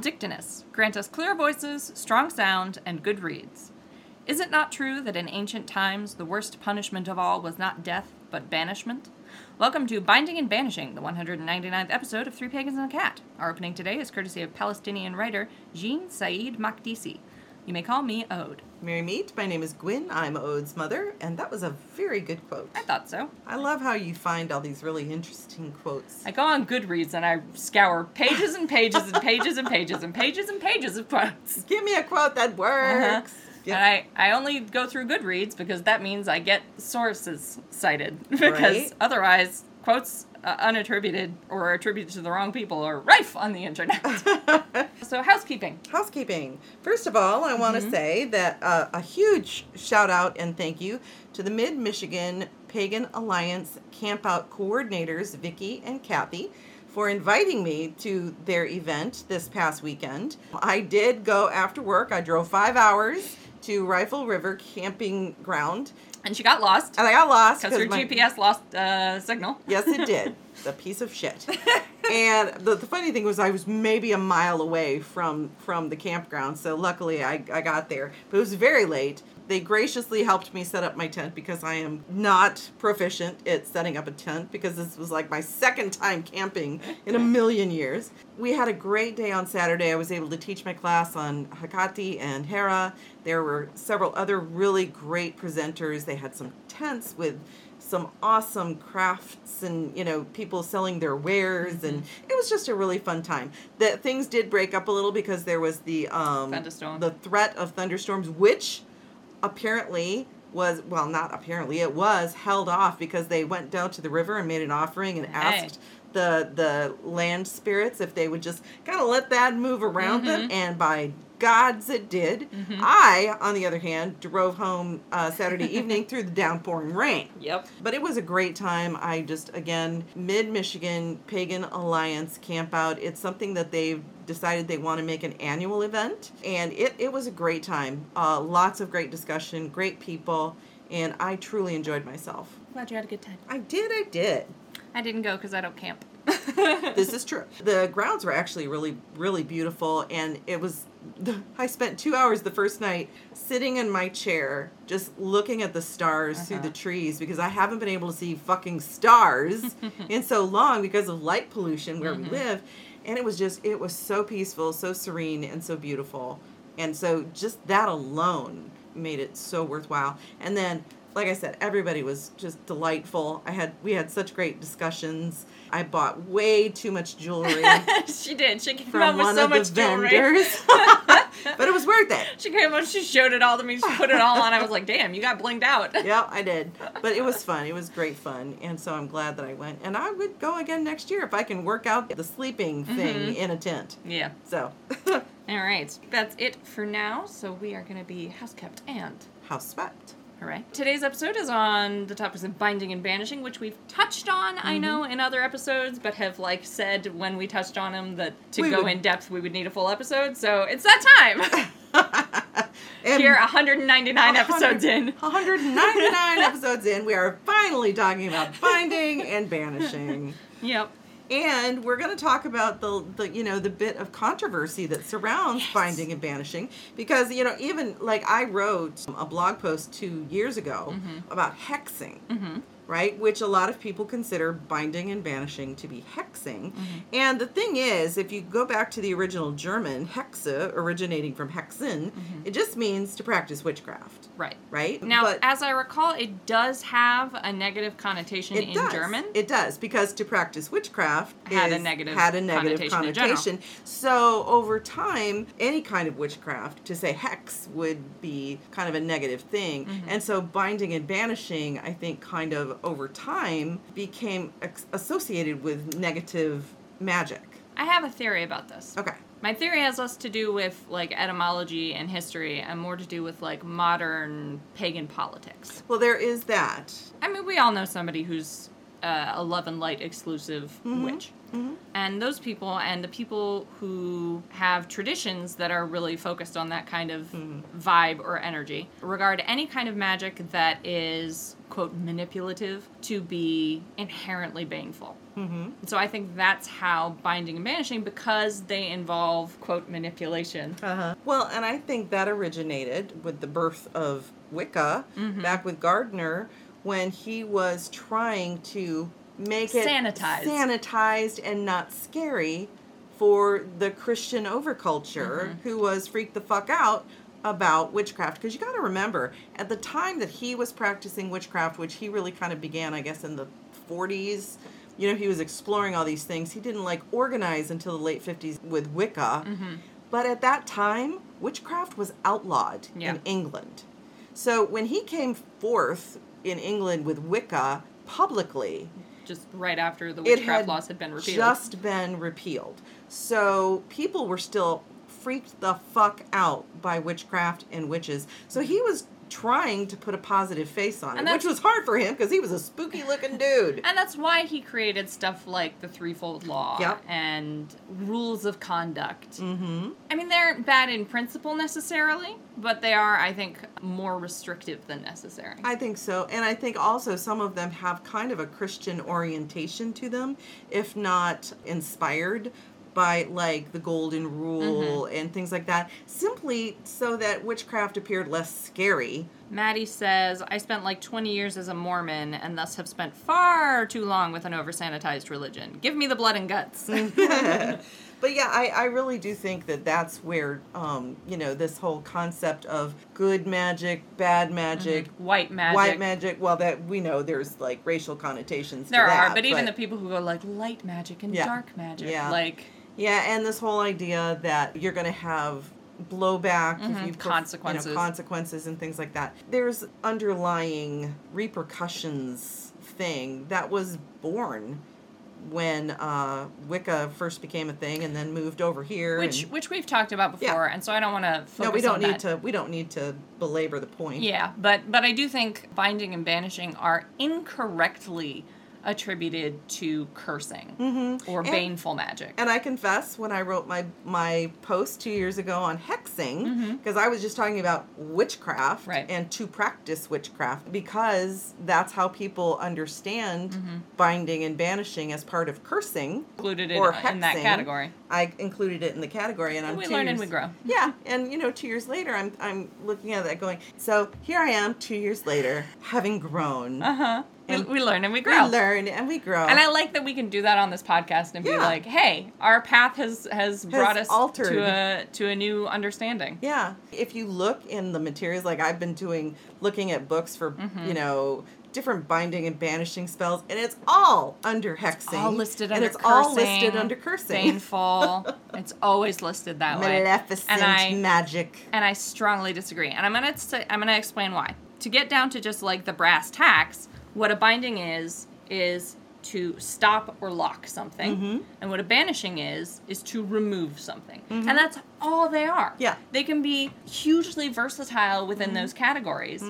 Dictinus, grant us clear voices, strong sound, and good reeds. Is it not true that in ancient times the worst punishment of all was not death, but banishment? Welcome to Binding and Banishing, the 199th episode of Three Pagans and a Cat. Our opening today is courtesy of Palestinian writer Jean Said Makdisi. You may call me Ode. Merry meet. My name is Gwyn. I'm Ode's mother, and that was a very good quote. I thought so. I love how you find all these really interesting quotes. I go on Goodreads and I scour pages and pages and pages and pages and pages and pages of quotes. Give me a quote that works. Yep. And I, I only go through Goodreads because that means I get sources cited. because Right. otherwise, quotes uh, unattributed or attributed to the wrong people are rife on the internet. so, housekeeping. Housekeeping. First of all, I want to say that uh, a huge shout out and thank you to the Mid Michigan Pagan Alliance campout coordinators, Vicki and Kathy, for inviting me to their event this past weekend. I did go after work. I drove five hours to Rifle River Camping Ground, And she got lost and I got lost because her my- GPS lost uh, signal. Yes, it did. the piece of shit. And the, the funny thing was, I was maybe a mile away from from the campground, so luckily I, I got there. But it was very late. They graciously helped me set up my tent because I am not proficient at setting up a tent because this was like my second time camping in a million years. We had a great day on Saturday. I was able to teach my class on Hekate and Hera. There were several other really great presenters. They had some tents with some awesome crafts and you know people selling their wares and it was just a really fun time that things did break up a little because there was the um Thunderstorm. the threat of thunderstorms which apparently was well not apparently it was held off because they went down to the river and made an offering and Hey. asked the the land spirits if they would just kind of let that move around them mm-hmm. and by gods it did i on the other hand drove home uh, saturday evening through the downpouring rain Yep. but it was a great time. I just, again, Mid Michigan Pagan Alliance Camp Out. It's something that they've decided they want to make an annual event. And it, it was a great time. Uh, lots of great discussion, great people, and I truly enjoyed myself. Glad you had a good time. I did, I did. I didn't go because I don't camp. This is true. The grounds were actually really, really beautiful, and it was. I spent two hours the first night sitting in my chair, just looking at the stars through the Uh-huh. trees because I haven't been able to see fucking stars in so long because of light pollution where Mm-hmm. we live, and it was just it was so peaceful, so serene, and so beautiful, and so just that alone made it so worthwhile. And then like I said, everybody was just delightful. I had we had such great discussions. I bought way too much jewelry she did. She came from with one so of much the jewelry. vendors, but it was worth it. She came out, she showed it all to me, she put it all on. I was like, damn, you got blinged out. Yeah, I did. But it was fun. It was great fun, and so I'm glad that I went. And I would go again next year if I can work out the sleeping mm-hmm. thing in a tent. Yeah. So, All right. That's it for now. So we are going to be house kept and house swept. Hooray. Today's episode is on the topics of binding and banishing, which we've touched on, I Mm-hmm. know, in other episodes, but have like said when we touched on them that to We go would- in depth we would need a full episode. So it's that time. Here, 199 episodes in. 199 episodes in, we are finally talking about binding and banishing. Yep. And we're going to talk about the, the you know the bit of controversy that surrounds Yes. binding and banishing because you know even like I wrote a blog post 2 years ago mm-hmm. about hexing. Mm-hmm. Right, which a lot of people consider binding and banishing to be hexing. And the thing is, if you go back to the original German, hexe, originating from hexen, it just means to practice witchcraft, Right. right? Now, But- as I recall, it does have a negative connotation in does. German. It does because to practice witchcraft Had a is- negative had a negative connotation connotation. So over time, any kind of witchcraft, to say hex would be kind of a negative thing, Mm-hmm. and so binding and banishing, I think, kind of over time became ex- associated with negative magic. I have a theory about this. Okay. My theory has less to do with like etymology and history and more to do with like modern pagan politics. Well, there is that. I mean, we all know somebody who's uh, a love and light exclusive mm-hmm. witch. Mm-hmm. And those people and the people who have traditions that are really focused on that kind of mm-hmm. vibe or energy regard any kind of magic that is, quote, manipulative to be inherently baneful. Mm-hmm. So I think that's how binding and banishing, because they involve quote manipulation. Uh-huh. Well, and I think that originated with the birth of Wicca back with Gardner when he was trying to make it Sanitized. sanitized and not scary for the Christian overculture who was freaked the fuck out about witchcraft because you got to remember at the time that he was practicing witchcraft which he really kind of began I guess in the 40s you know he was exploring all these things he didn't like organize until the late 50s with Wicca mm-hmm. but at that time witchcraft was outlawed Yeah. in England so when he came forth in England with Wicca publicly Just right after the witchcraft had laws had been repealed. just been repealed. So people were still freaked the fuck out by witchcraft and witches. So he was trying to put a positive face on it, which was hard for him because he was a spooky looking dude. And that's why he created stuff like the threefold law Yep. and rules of conduct. Mm-hmm. I mean, they aren't bad in principle necessarily, but they are, I think, more restrictive than necessary. I think so. And I think also some of them have kind of a Christian orientation to them, if not inspired by like the golden rule Mm-hmm. and things like that, simply so that witchcraft appeared less scary. Maddie says, I spent like 20 years as a Mormon and thus have spent far too long with an over sanitized religion. Give me the blood and guts. But yeah, I, I really do think that that's where, um, you know, this whole concept of good magic, bad magic, White magic. white magic. Well, that we know there's like racial connotations. to There that, are, but even the people who go like light magic and Yeah. dark magic, Yeah. like yeah, and this whole idea that you're going to have blowback if Mhm, you consequences. you know, consequences and things like that. There's underlying repercussions thing that was born when uh, Wicca first became a thing and then moved over here. which and- which we've talked about Yeah. before, and so I don't want to no, we don't need that. to. We don't need to belabor the point. Yeah, but but I do think binding and banishing are incorrectly attributed to cursing Mm-hmm. or And- baneful magic. And I confess, when I wrote my my post two years ago on hexing, because I was just talking about witchcraft Right. and to practice witchcraft, because that's how people understand Mm-hmm. binding and banishing as part of cursing. included it or in that category. I included it in the category, and I'm we two learn and years- we grow. Yeah, and you know, two years later, I'm I'm looking at that going. So here I am, two years later, having grown. Uh huh. We, we learn and we we grow. learn and we grow. And I like that we can do that on this podcast and be like, "Hey, our path has has brought us altered. to a to a new understanding." Yeah. If you look in the materials, like I've been doing, looking at books for, Mm-hmm. you know, different binding and banishing spells, and it's all under hexing. All listed and under it's cursing. all listed under cursing. Baneful. it's always listed that way. Maleficent And I magic. and I strongly disagree. And I'm gonna say, I'm gonna explain why. To get down to just like the brass tacks, what a binding is is to stop or lock something, Mm-hmm. and what a banishing is is to remove something, and that's all they are. Mm-hmm. Yeah. Mm-hmm. they can be hugely versatile within those categories.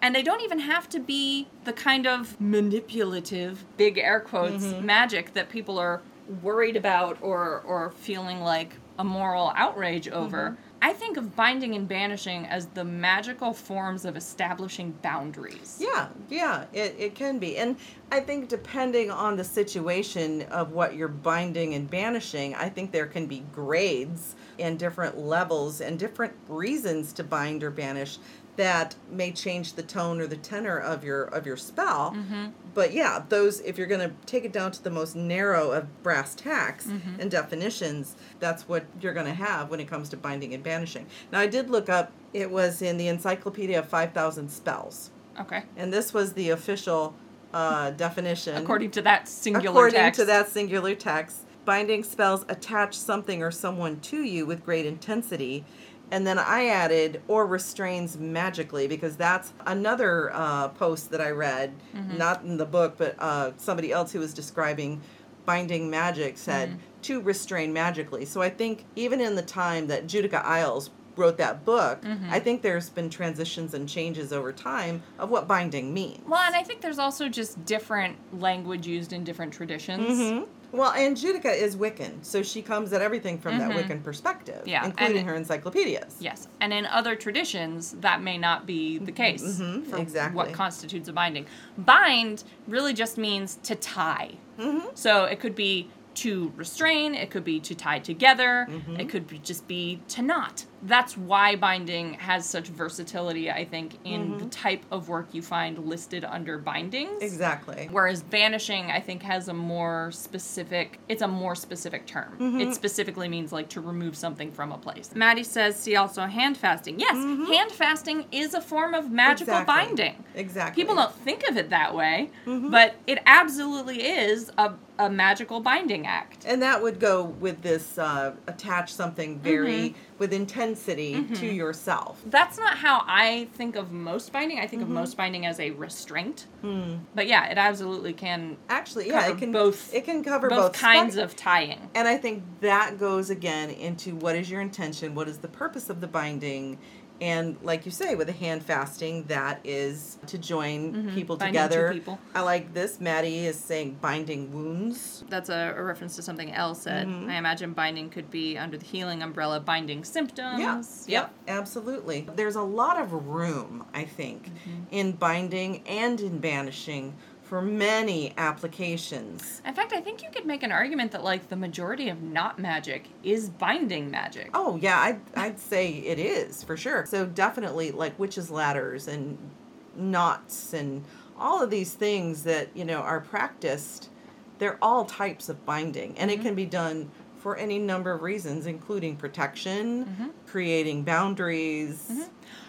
And they don't even have to be the kind of manipulative, big air quotes, Mm-hmm. magic that people are worried about or, or feeling like a moral outrage over. I think of binding and banishing as the magical forms of establishing boundaries. Yeah, yeah, it, it can be. And I think depending on the situation of what you're binding and banishing, I think there can be grades and different levels and different reasons to bind or banish that may change the tone or the tenor of your of your spell. But yeah, those if you're going to take it down to the most narrow of brass tacks and definitions, that's what you're going to have when it comes to binding and banishing. Now I did look up it was in the Encyclopedia of 5000 spells. Okay. And this was the official uh, definition. According to that singular According text. to that singular text, binding spells attach something or someone to you with great intensity. And then I added or restrains magically because that's another uh, post that I read, Mm-hmm. not in the book, but uh, somebody else who was describing binding magic said Mm-hmm. to restrain magically. So I think even in the time that Judika Illes wrote that book, Mm-hmm. I think there's been transitions and changes over time of what binding means. Well, and I think there's also just different language used in different traditions. Mhm. Well, and Judika is Wiccan, so she comes at everything from that Wiccan perspective, Mm-hmm. Yeah, including and- her encyclopedias. Yes, and in other traditions, that may not be the case Mhm, for exactly. what constitutes a binding. Bind really just means to tie. Mm-hmm. So it could be to restrain, it could be to tie together, Mm-hmm. it could be just be to knot. That's why binding has such versatility, I think, in the type of work you find listed under bindings. Mm-hmm. Exactly. Whereas banishing, I think, has a more specific. It's a more specific term. Mm-hmm. It specifically means like to remove something from a place. Maddie says, "See also hand fasting." Yes, hand fasting is a form of magical Mm-hmm. Exactly. binding. Exactly. People don't think of it that way, Mm-hmm. but it absolutely is a, a magical binding act. And that would go with this uh, attach something very Mm-hmm. with intensity to yourself. That's not how I think of most binding. I think Mm-hmm. of most binding as a restraint. Hmm. But yeah, it absolutely can Actually, yeah, it can both- It can cover both, both, kinds of tying. And I think that goes again into what is your intention, what is the purpose of the binding, and like you say, with a hand fasting, that is to join people Mm-hmm. Binding two together. people. I like this. Maddie is saying binding wounds. That's a, a reference to something else that Mm-hmm. I imagine binding could be under the healing umbrella, binding symptoms. Yeah, Yep. absolutely. There's a lot of room, I think, Mm-hmm. in binding and in banishing for many applications. In fact, I think you could make an argument that like the majority of not magic is binding magic. Oh yeah, I'd, I'd say it is for sure. So definitely like witches' ladders and knots and all of these things that you know are practiced. They're all types of binding, and Mm-hmm. it can be done for any number of reasons, including protection, Mm-hmm. creating boundaries.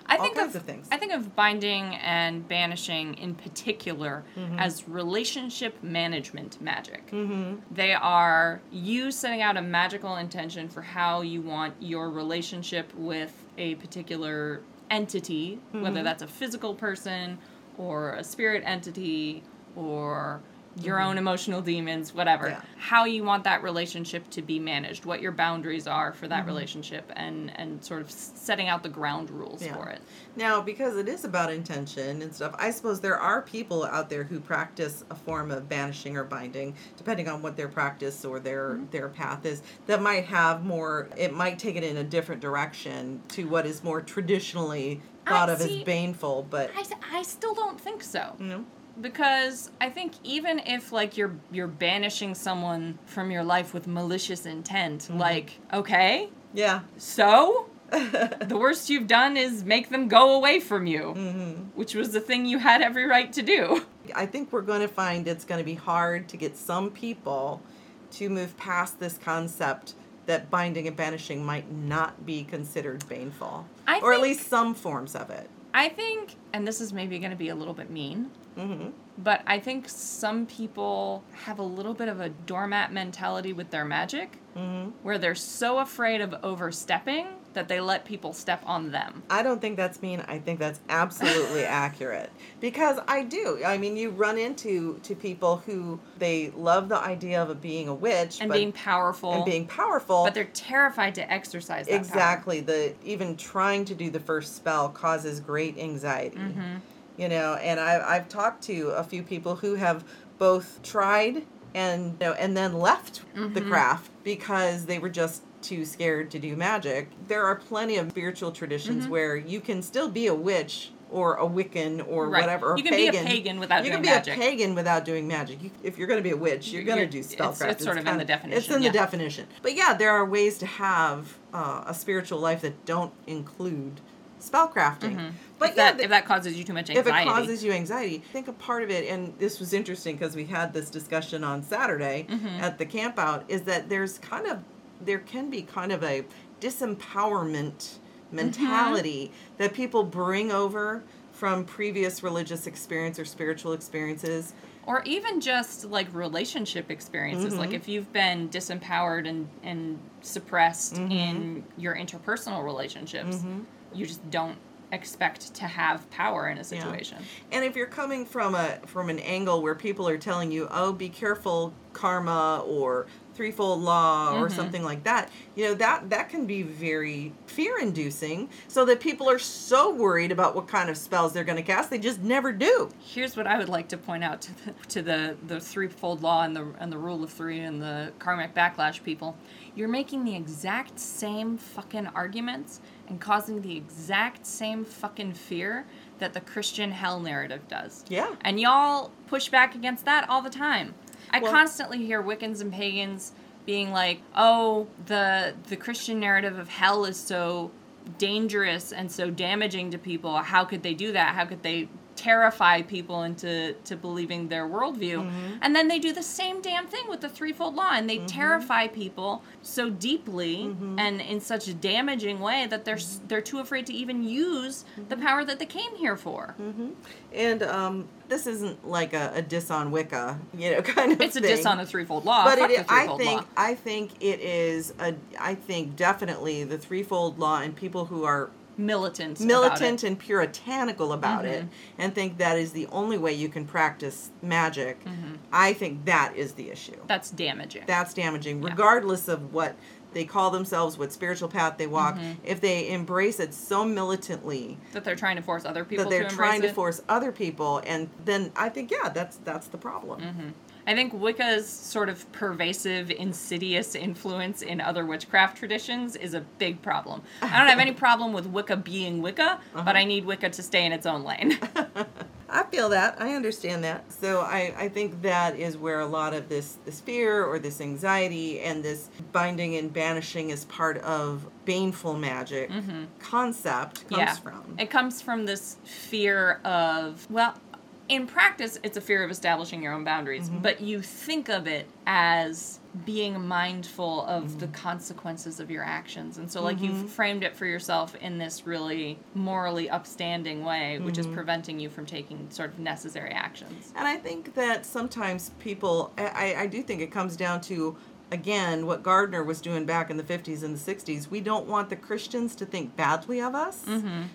I think of, of things. I think of binding and banishing in particular Mm-hmm. as relationship management magic. Mm-hmm. They are you setting out a magical intention for how you want your relationship with a particular entity, Mm-hmm. whether that's a physical person or a spirit entity or your own emotional demons, whatever. Mm-hmm. Yeah. How you want that relationship to be managed, what your boundaries are for Mm-hmm. that relationship, and and sort of setting out the ground rules Yeah. for it. Now, because it is about intention and stuff, I suppose there are people out there who practice a form of banishing or binding, depending on what their practice or their Mm-hmm. their path is. That might have more. It might take it in a different direction to what is more traditionally I thought of see- as baneful. But I, I still don't think so. know, because I think even if like you're you're banishing someone from your life with malicious intent, Mm-hmm. like okay, yeah, so the worst you've done is make them go away from you, Mm-hmm. which was the thing you had every right to do. I think we're going to find it's going to be hard to get some people to move past this concept that binding and banishing might not be considered baneful, I or at least some forms of it. I think, and this is maybe going to be a little bit mean, hmm but I think some people have a little bit of a doormat mentality with their magic, hmm where they're so afraid of overstepping that they let people step on them. I don't think that's mean. I think that's absolutely accurate because I do. I mean, you run into to people who they love the idea of being a witch And but, being powerful. and being powerful. but they're terrified to exercise that power. exactly the even trying to do the first spell causes great anxiety. Mm-hmm. You know, and I, I've talked to a few people who have both tried and you know, and then left the Mm-hmm. craft because they were just too scared to do magic. There are plenty of spiritual traditions Mm-hmm. where you can still be a witch or a Wiccan or Right. whatever. Or You can be a pagan. pagan without you doing can be magic. a pagan without doing magic. You, if you're going to be a witch, you're, going to do spellcraft. it's- it's sort of in the It's definition, in yeah. the definition. But yeah, there are ways to have uh, a spiritual life that don't include spellcrafting. But if, yeah, that, if that causes you too much if anxiety. it causes you anxiety, I think a part of it, and this was interesting because we had this discussion on Saturday Mm-hmm. at the camp out, is that there's kind of, there can be kind of a disempowerment mentality Mm-hmm. that people bring over from previous religious experience or spiritual experiences. or even just like relationship experiences Mm-hmm. like if you've been disempowered and, and suppressed Mm-hmm. in your interpersonal relationships you just don't expect to have power in a situation And if you're coming from a from an angle where people are telling you, "Oh, be careful, karma," or threefold law or Mhm. something like that you know that that can be very fear inducing so that people are so worried about what kind of spells they're going to cast they just never do Here's what I would like to point out to the, to the, the threefold law and the and the rule of three and the karmic backlash people. You're making the exact same fucking arguments and causing the exact same fucking fear that the Christian hell narrative does. Yeah. And y'all push back against that all the time. I Well- constantly hear Wiccans and pagans being like, "Oh, the the Christian narrative of hell is so dangerous and so damaging to people. How could they do that? How could they terrify people into to believing their worldview?" Mm-hmm. And then they do the same damn thing with the threefold law, and they terrify people so deeply Mm-hmm. and in such a damaging way that they're they're too afraid to even use the Mm-hmm. power that they came here for. and um this isn't like a, a diss on wicca you know kind of It's a thing. diss on the threefold law. but it, I think law. I think it is a I think definitely the threefold law and people who are militant. militant and puritanical about it Mm-hmm. and think that is the only way you can practice magic. Mm-hmm. I think that is the issue. That's damaging. That's damaging, Yeah. regardless of what they call themselves, what spiritual path they walk. Mm-hmm. If they embrace it so militantly that they're trying to force other people that they're to trying to it. force other people, and then I think yeah, that's that's the problem. Mm-hmm. I think Wicca's sort of pervasive, insidious influence in other witchcraft traditions is a big problem. I don't have any problem with Wicca being Wicca, Uh-huh. but I need Wicca to stay in its own lane. I feel that. I understand that. So I, I think that is where a lot of this this fear or this anxiety and this binding and banishing as part of baneful magic concept comes Mm-hmm. yeah. from. It comes from this fear of, well, in practice, it's a fear of establishing your own boundaries, Mm-hmm. but you think of it as being mindful of Mm-hmm. the consequences of your actions. And so, like, you've framed it for yourself in this really morally upstanding way, which Mm-hmm. is preventing you from taking sort of necessary actions. And I think that sometimes people, I- I do think it comes down to, again, what Gardner was doing back in the 50s and the 60s. We don't want the Christians to think badly of us,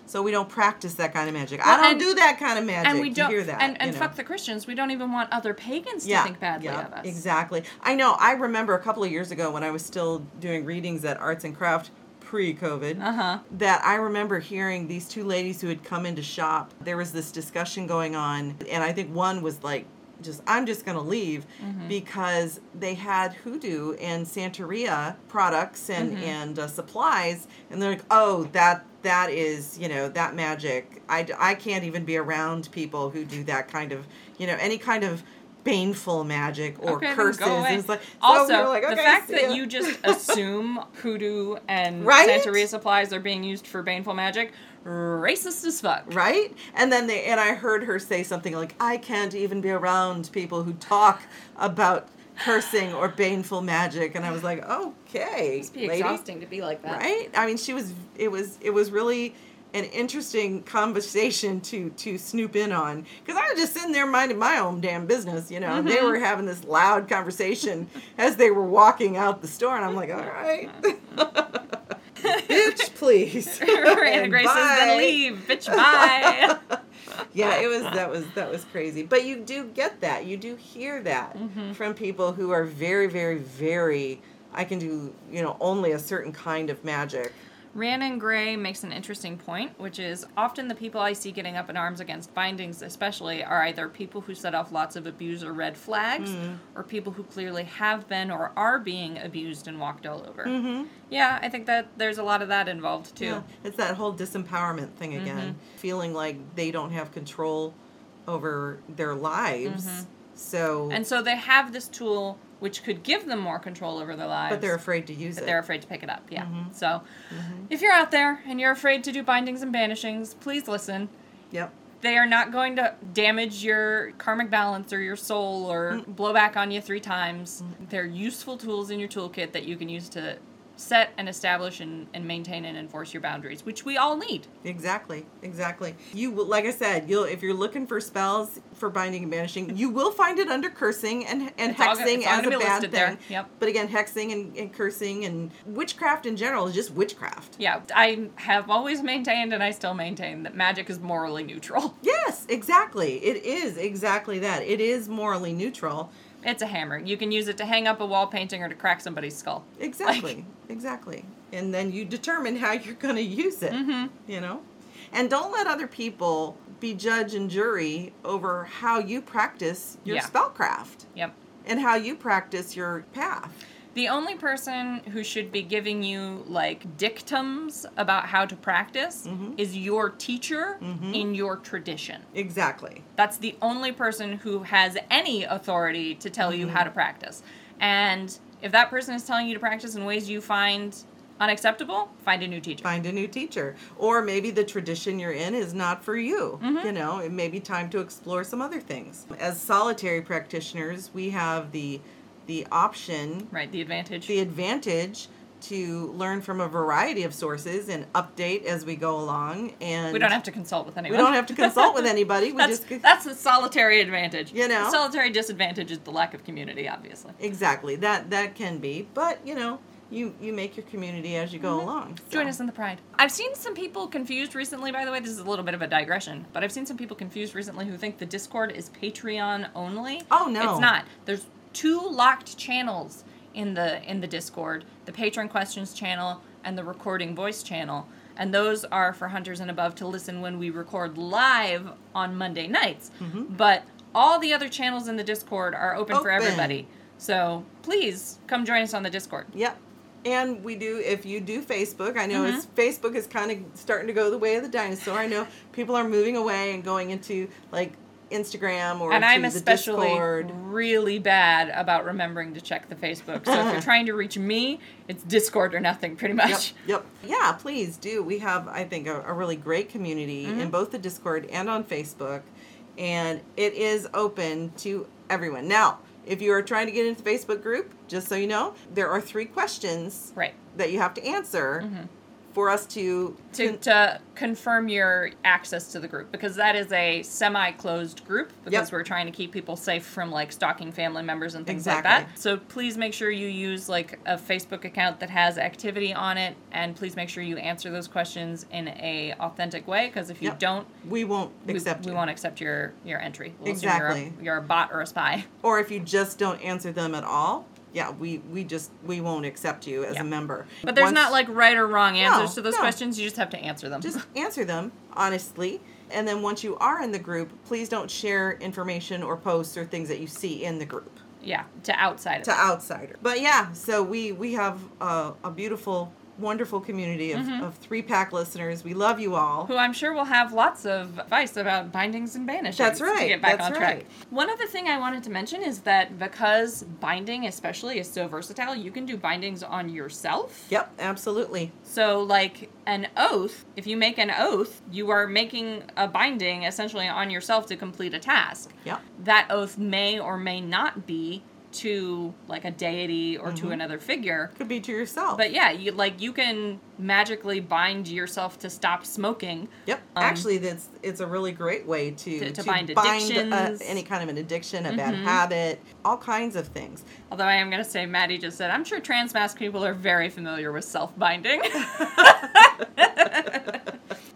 so we don't practice that kind of magic. I Mm-hmm. Don't and- do that kind of magic. And we don't, hear that, and, and you know? fuck the Christians. We don't even want other pagans to think badly yeah, of us. Exactly. I know. I remember a couple of years ago when I was still doing readings at Arts and Craft pre-COVID. Uh huh. That I remember hearing these two ladies who had come into shop. There was this discussion going on, and I think one was like, "Just I'm just going to leave," Mm-hmm. because they had hoodoo and Santeria products and Mm-hmm. and uh, supplies, and they're like, "Oh, that." That is, you know, that magic. I, I can't even be around people who do that kind of, you know, any kind of baneful magic or Okay, curses. go away. And it's like, so also, we're like, the fact that you just assume hoodoo and Right? Santeria supplies are being used for baneful magic, racist as fuck. right and then they and i heard her say something like i can't even be around people who talk about cursing or baneful magic and i was like okay Must be lady. exhausting to be like that. right i mean she was it was it was really an interesting conversation to to snoop in on because I was just sitting there minding my own damn business, you know. They Mm-hmm. were having this loud conversation as they were walking out the store, and I'm like, all right, bitch, please. And Grace says, then leave, bitch, bye. yeah, it was that was that was crazy. But you do get that. You do hear that Mm-hmm. from people who are very, very, very. I can do you know only a certain kind of magic. Rhiannon Gray makes an interesting point, which is often the people I see getting up in arms against bindings, especially, are either people who set off lots of abuse or red flags, Mm. or people who clearly have been or are being abused and walked all over. Mm-hmm. Yeah, I think that there's a lot of that involved too. Yeah, it's that whole disempowerment thing again, Mm-hmm. feeling like they don't have control over their lives. So, Mm-hmm. And so they have this tool which could give them more control over their lives. but they're afraid to use but it. they're afraid to pick it up. Yeah. Mm-hmm. So if you're out there and you're afraid to do bindings and banishings, please listen. Yep. They are not going to damage your karmic balance or your soul or blow back on you three times. They're useful tools in your toolkit that you can use to set and establish and, and maintain and enforce your boundaries, which we all need. Exactly, exactly. You will, like I said, you'll if you're looking for spells for binding and banishing, you will find it under cursing and and It's hexing all as a bad thing. there. Yep. But again, hexing and, and cursing and witchcraft in general is just witchcraft. Yeah, I have always maintained and I still maintain that magic is morally neutral. Yes, exactly. It is exactly that. It is morally neutral. It's a hammer. You can use it to hang up a wall painting or to crack somebody's skull. Exactly. exactly. And then you determine how you're going to use it. Mm-hmm. You know? And don't let other people be judge and jury over how you practice your Yeah. spellcraft Yep. and how you practice your path. The only person who should be giving you like dictums about how to practice mm-hmm. is your teacher mm-hmm. in your tradition. Exactly. That's the only person who has any authority to tell you how mm-hmm. to practice. And if that person is telling you to practice in ways you find unacceptable, find a new teacher. Find a new teacher. Or maybe the tradition you're in is not for you. Mm-hmm. You know, it may be time to explore some other things. As solitary practitioners, we have the the option Right, the advantage. the advantage to learn from a variety of sources and update as we go along and we don't have to consult with anyone. we don't have to consult with anybody we that's, just that's the solitary advantage. You know? The solitary disadvantage is the lack of community, obviously. exactly that that can be but you know you you make your community as you go mm-hmm. along Join us in the pride. I've seen some people confused recently, by the way. This is a little bit of a digression, but I've seen some people confused recently who think the Discord is Patreon only. Oh, no. It's not. There's two locked channels in the in the Discord, the patron questions channel and the recording voice channel. And those are for hunters and above to listen when we record live on Monday nights. Mm-hmm. But all the other channels in the Discord are open, for everybody. So please come join us on the Discord. Yep. And we do if you do Facebook, I know Mm-hmm. it's Facebook is kind of starting to go the way of the dinosaur. I know people are moving away and going into like Instagram or and I'm especially Discord. really bad about remembering to check the Facebook. So if you're trying to reach me, it's Discord or nothing, pretty Yep, much. yep. Yeah, please do. We have, I think, a, a really great community Mm-hmm. in both the Discord and on Facebook, and it is open to everyone. Now, if you are trying to get into the Facebook group, just so you know, there are three questions Right. that you have to answer Mm-hmm. For us to. To, to confirm your access to the group because that is a semi-closed group because Yep. we're trying to keep people safe from like stalking family members and things like that. So please make sure you use like a Facebook account that has activity on it and please make sure you answer those questions in a authentic way because if you Yep. don't we won't we, accept we you. won't accept your your entry. We'll assume Exactly. You're a, you're a bot or a spy. or if you just don't answer them at all, yeah, we we just we won't accept you as Yeah. a member. But there's Once- not like right or wrong answers No, to those no. questions. You just have to answer them. just answer them honestly and then once you are in the group please don't share information or posts or things that you see in the group yeah, to outsiders. to outsiders. but yeah so we we have a, a beautiful wonderful community of, Mm-hmm. of three pack listeners we love you all Who I'm sure will have lots of advice about bindings and banishings. That's To right, get back that's on track. right. One other thing I wanted to mention is that because binding, especially, is so versatile, you can do bindings on yourself. yep absolutely So, like an oath, if you make an oath, you are making a binding essentially on yourself to complete a task. yep That oath may or may not be to like a deity or Mm-hmm. to another figure. could be to yourself But yeah, you like you can magically bind yourself to stop smoking. Yep. Um, Actually, that's it's a really great way to To- to bind uh, addictions. Mm-hmm. any kind of an addiction, a bad habit, all kinds of things. Although I am going to say, Maddie just said, I'm sure trans mask people are very familiar with self binding.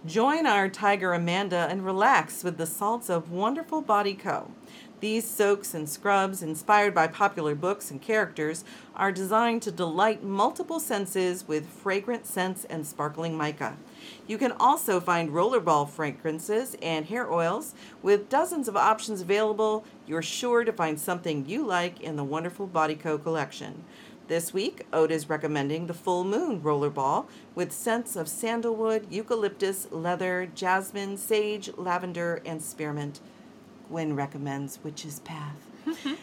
Join our Tiger Amanda and relax with the salts of Wonderful Body Co. These soaks and scrubs, inspired by popular books and characters, are designed to delight multiple senses with fragrant scents and sparkling mica. You can also find rollerball fragrances and hair oils. With dozens of options available, you're sure to find something you like in the Wonderful Body Co. collection. This week, Ode is recommending the Full Moon Rollerball with scents of sandalwood, eucalyptus, leather, jasmine, sage, lavender, and spearmint. Gwen recommends Witch's Path. Mm-hmm.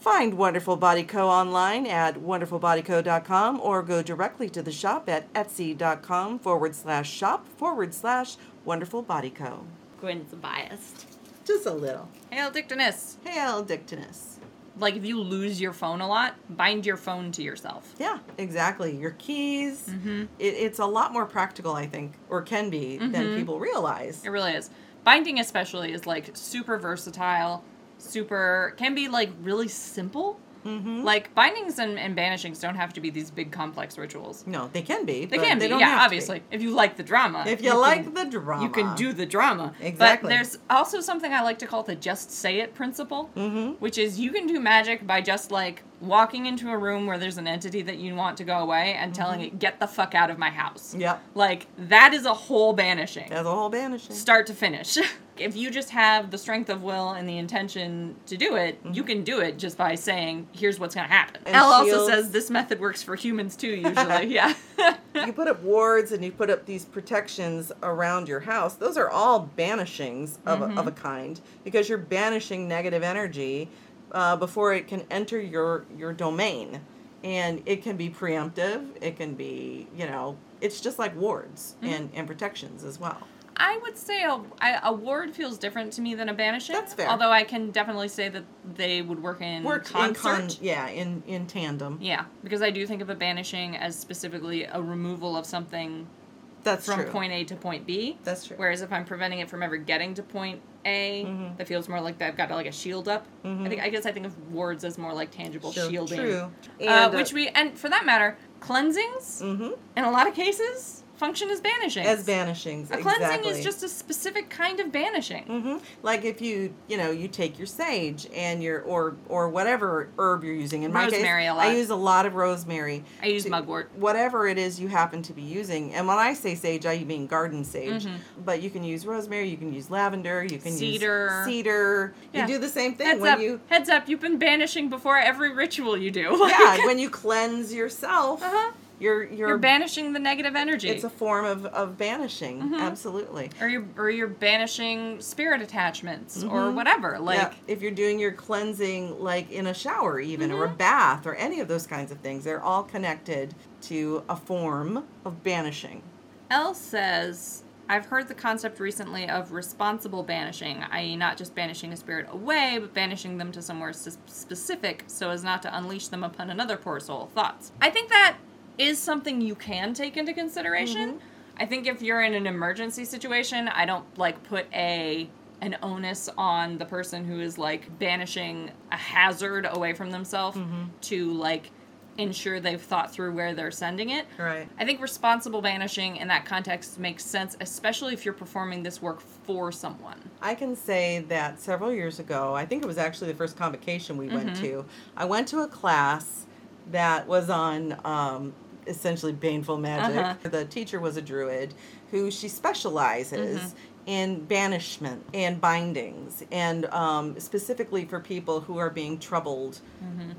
Find Wonderful Body Co. online at wonderfulbodyco.com or go directly to the shop at etsy.com forward slash shop forward slash Wonderful Body Co. Gwen's biased. Just a little. Hail Dictinus. Hail, Dictinus. Like if you lose your phone a lot, bind your phone to yourself. Yeah, exactly. Your keys. Mm-hmm. It, it's a lot more practical, I think, or can be, than mm-hmm. people realize. It really is. Binding, especially, is like super versatile, super, can be like really simple. Mm-hmm. Like bindings and, and banishings don't have to be these big complex rituals. No, they can be. They can be, don't yeah, obviously. If you like the drama. If you, can- like the drama, you can do the drama. Exactly. But there's also something I like to call the just say it principle, Mm-hmm. which is you can do magic by just like walking into a room where there's an entity that you want to go away and telling it, get the fuck out of my house. Yep. Like, that is a whole banishing. As a whole banishing. Start to finish. if you just have the strength of will and the intention to do it, mm-hmm. you can do it just by saying, here's what's going to happen. And Elle also says this method works for humans too, usually. yeah. you put up wards and you put up these protections around your house. Those are all banishings of, a, of a kind because you're banishing negative energy uh, before it can enter your your domain, and it can be preemptive. It can be you know it's just like wards mm-hmm. and and protections as well. I would say a, I- a ward feels different to me than a banishing. That's fair. Although I can definitely say that they would work in Work concert. in con- yeah in in tandem. yeah, because I do think of a banishing as specifically a removal of something That's from true. point A to point B. That's true. Whereas if I'm preventing it from ever getting to point A, Mhm. that feels more like I've got like a shield up. I Mhm. think I guess I think of wards as more like tangible Shield- shielding. True. uh, And, which we and for that matter, cleansings hmm in a lot of cases function as banishing. as banishings. a cleansing exactly. is just a specific kind of banishing. hmm Like if you, you know, you take your sage and your or or whatever herb you're using. In my Rosemary case, a lot. I use a lot of rosemary. I use to- mugwort. Whatever it is you happen to be using, and when I say sage, I mean garden sage. Mhm. But you can use rosemary, you can use lavender, you can Cedar. use cedar. Yeah. You do the same thing Heads when up, you, heads up, you've been banishing before every ritual you do. yeah, when you cleanse yourself, uh-huh. You're you're, You're banishing the negative energy. It's a form of of banishing, Mhm. absolutely. or you're or you're banishing spirit attachments or Mhm. whatever. Like yeah, if you're doing your cleansing like in a shower even or a Mhm. bath or any of those kinds of things they're all connected to a form of banishing Elle says, I've heard the concept recently of responsible banishing, i.e., not just banishing a spirit away, but banishing them to somewhere s- specific so as not to unleash them upon another poor soul. Thoughts? I think that is something you can take into consideration. I think if you're in an emergency situation, I don't like put a an onus on the person who is like banishing a hazard away from themselves to like ensure they've thought through where they're sending it. right I think responsible banishing in that context makes sense, especially if you're performing this work for someone. i can say that several years ago i think it was actually the first convocation we went Mhm. to i went to a class that was on um, essentially baneful magic Uh-huh. the teacher was a druid who she specializes Mhm. in banishment and bindings and um, specifically for people who are being troubled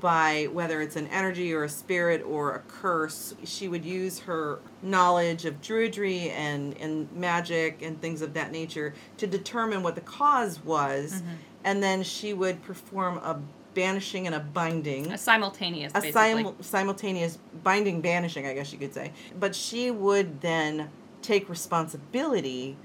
by whether it's an energy or a spirit or a curse. She would use her knowledge of druidry and, and magic and things of that nature to determine what the cause was, Mm-hmm. and then she would perform a banishing and a binding A simultaneous, a sim- simultaneous binding banishing i guess you could say but she would then take responsibility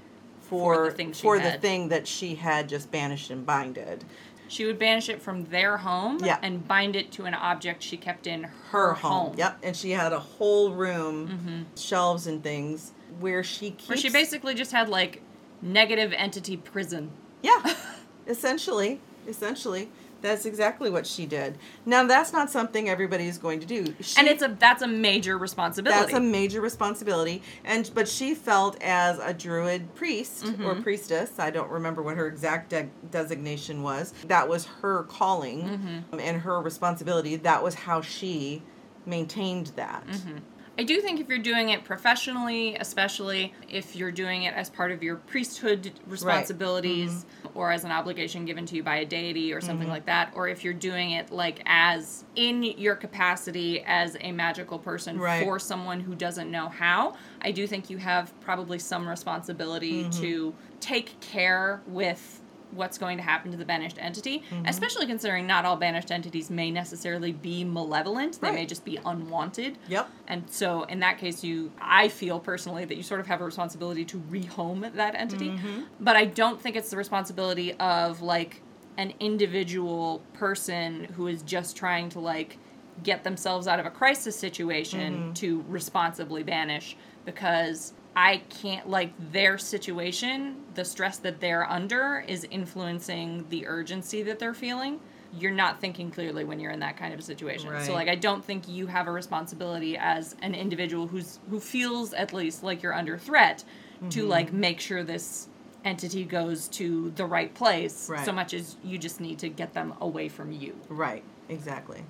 For for the thing for the thing that she had just banished and binded she would banish it from their home Yeah. and bind it to an object she kept in her, her home. home. yep and she had a whole room Mhm. shelves and things where she keeps Where she basically just had like negative entity prison. yeah essentially essentially that's exactly what she did now that's not something everybody is going to do she, and it's a that's a major responsibility. That's a major responsibility, and but she felt as a druid priest or Mhm. priestess. I don't remember what her exact de- designation was. That was her calling Mhm. um, and her responsibility. That was how she maintained that. Mhm. I do think if you're doing it professionally, especially if you're doing it as part of your priesthood responsibilities Mm-hmm. or as an obligation given to you by a deity or something Mhm. like that, or if you're doing it like as in your capacity as a magical person Right. for someone who doesn't know how, I do think you have probably some responsibility Mhm. to take care with what's going to happen to the banished entity, Mhm. especially considering not all banished entities may necessarily be malevolent. They may just be unwanted. Yep. And so in that case you I feel personally that you sort of have a responsibility to rehome that entity. Mhm. But I don't think it's the responsibility of like an individual person who is just trying to like get themselves out of a crisis situation Mhm. to responsibly banish because I can't like their situation, the stress that they're under is influencing the urgency that they're feeling. you're not thinking clearly when you're in that kind of a situation. Right. So like I don't think you have a responsibility as an individual who's who feels at least like you're under threat to Mm-hmm. like make sure this entity goes to the right place Right. so much as you just need to get them away from you. Right, exactly.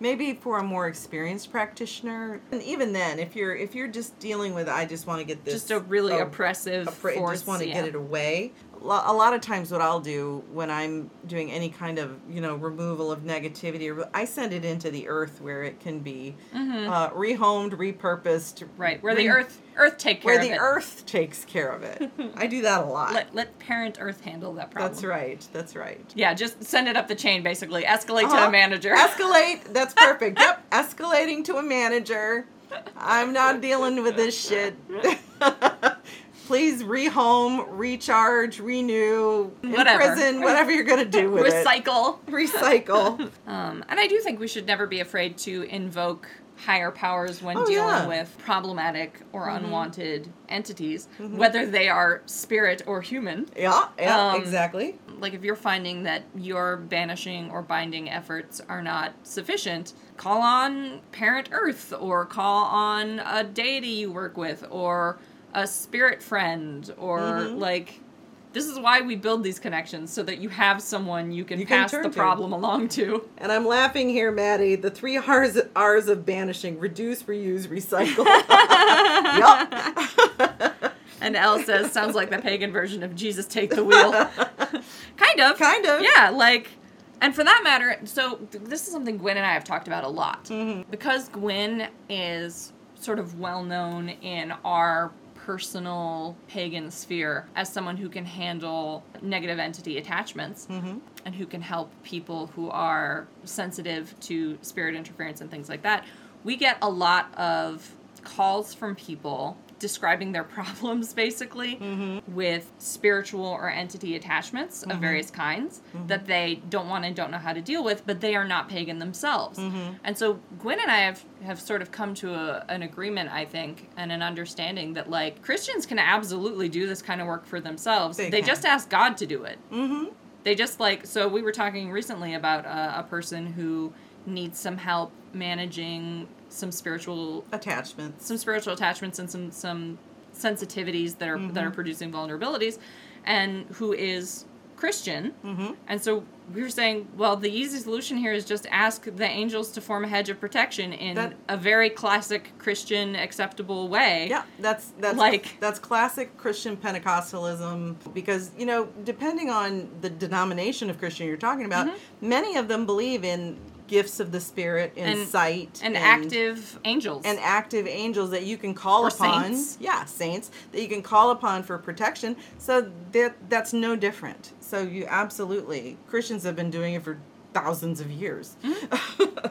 Maybe for a more experienced practitioner, and even then, if you're if you're just dealing with, I just want to get this Just a really oppressive appra- force. just want to yeah. get it away. A lot of times, what I'll do when I'm doing any kind of you know removal of negativity, or I send it into the earth where it can be uh, rehomed, repurposed. Mm-hmm. Right, where the earth earth take care where of it. Where the earth takes care of it. I do that a lot. let let parent earth handle that problem. That's right. That's right. Yeah, just send it up the chain basically. Escalate to Uh-huh. a manager. Escalate. That's perfect. yep. Escalating to a manager. I'm not dealing with this shit. Please rehome, recharge, renew, Whatever. imprison, whatever you're gonna do with Recycle. it. Recycle. Um, and I do think we should never be afraid to invoke higher powers when Oh, dealing yeah. Mm-hmm. with problematic or unwanted entities, whether they are spirit or human. Yeah. Yeah. Um, exactly. Like if you're finding that your banishing or binding efforts are not sufficient, call on Parent Earth or call on a deity you work with or a spirit friend or Mm-hmm. like this is why we build these connections so that you have someone you can You pass turn the to. problem along to. And I'm laughing here, Maddie. The three R's, R's of banishing: reduce, reuse, recycle. And Elle says, sounds like the pagan version of Jesus take the wheel. kind of. Kind of. Yeah, like, and for that matter, so th- this is something Gwen and I have talked about a lot. Mm-hmm. Because Gwen is sort of well known in our personal pagan sphere as someone who can handle negative entity attachments Mm-hmm. and who can help people who are sensitive to spirit interference and things like that. We get a lot of calls from people describing their problems basically Mm-hmm. with spiritual or entity attachments of various kinds Mm-hmm. that they don't want and don't know how to deal with, but they are not pagan themselves. Mm-hmm. And so Gwen and I have, have sort of come to a, an agreement, I think, and an understanding that like Christians can absolutely do this kind of work for themselves. They They, just ask God to do it. Mm-hmm. They just like so we were talking recently about uh, a person who needs some help managing some spiritual Attachments. some spiritual attachments and some some sensitivities that are that are producing vulnerabilities and who is Christian. Mm-hmm. And so we were saying, well, the easy solution here is just ask the angels to form a hedge of protection in That- a very classic Christian acceptable way. Yeah, that's that's Like- that's classic Christian Pentecostalism because you know depending on the denomination of Christian you're talking about, many of them believe in gifts of the Spirit, in Mm-hmm. And- sight, And, active angels. and active angels that you can call Or upon. saints. Yeah, saints that you can call upon for protection. So that that's no different. So you absolutely Christians have been doing it for thousands of years.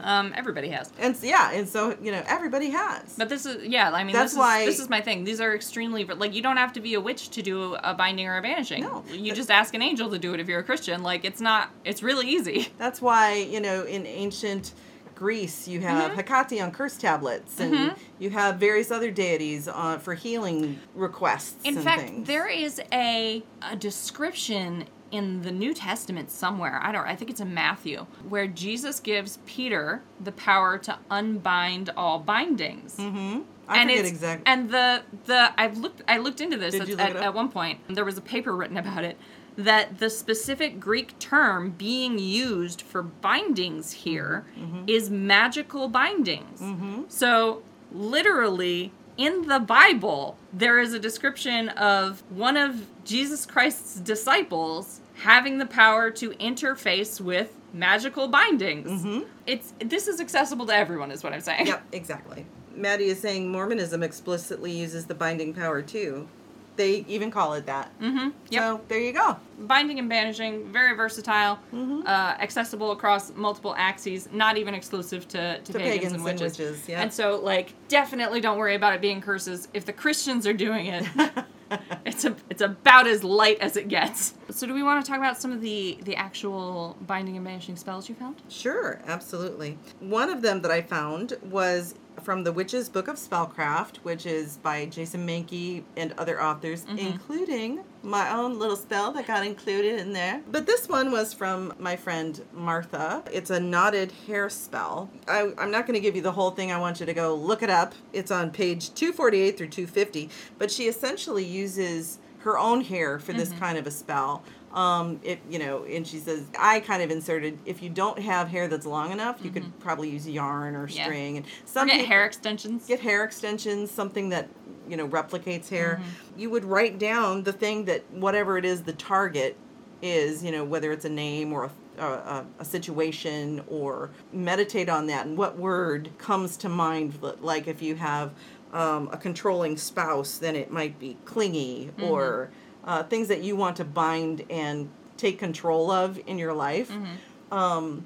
um, everybody has. and so, yeah, and so you know everybody has. But this is yeah. I mean, That's this why- is, this is my thing. These are extremely like you don't have to be a witch to do a binding or a banishing. No. you just ask an angel to do it if you're a Christian. Like it's not. It's really easy. That's why, you know, in ancient Greece, you have Mm-hmm. Hekate on curse tablets, and you have various other deities uh, for healing requests. In and fact, things. there is a a description in the New Testament somewhere. I don't. I think it's in Matthew where Jesus gives Peter the power to unbind all bindings. Mm-hmm. I and forget exactly. and the the I've looked I looked into this at, look at, at one point. There was a paper written about it that the specific Greek term being used for bindings here is Mm-hmm. magical bindings. So literally in the Bible there is a description of one of Jesus Christ's disciples having the power to interface with magical bindings. It's this is accessible to everyone is what I'm saying. Mm-hmm. Yep, exactly. Maddie is saying Mormonism explicitly uses the binding power too. They even call it that. Mhm. Yep. So there you go. binding and banishing very versatile Mm-hmm. uh, accessible across multiple axes not even exclusive to, to, To pagans, and witches, witches, yeah. and so like definitely don't worry about it being curses if the christians are doing it it's a, it's about as light as it gets so do we want to talk about some of the the actual binding and banishing spells you found Sure, absolutely. One of them that I found was from the Witch's Book of Spellcraft, which is by Jason Mankey and other authors, mm-hmm. including my own little spell that got included in there. But this one was from my friend Martha. It's a knotted hair spell. I, I'm not going to give you the whole thing. I want you to go look it up. It's on page 248 through 250. But she essentially uses her own hair for this mm-hmm. kind of a spell. Um, it you know, and she says I kind of inserted if you don't have hair that's long enough, you could probably use yarn or Yeah. string and some get hair extensions. get hair extensions, something that you know replicates hair. Mm-hmm. You would write down the thing that whatever it is the target is, you know, whether it's a name or a, a, a situation, or meditate on that and what word comes to mind. Like if you have um, a controlling spouse, then it might be clingy Mm-hmm. or uh, things that you want to bind and take control of in your life. Mm-hmm. Um,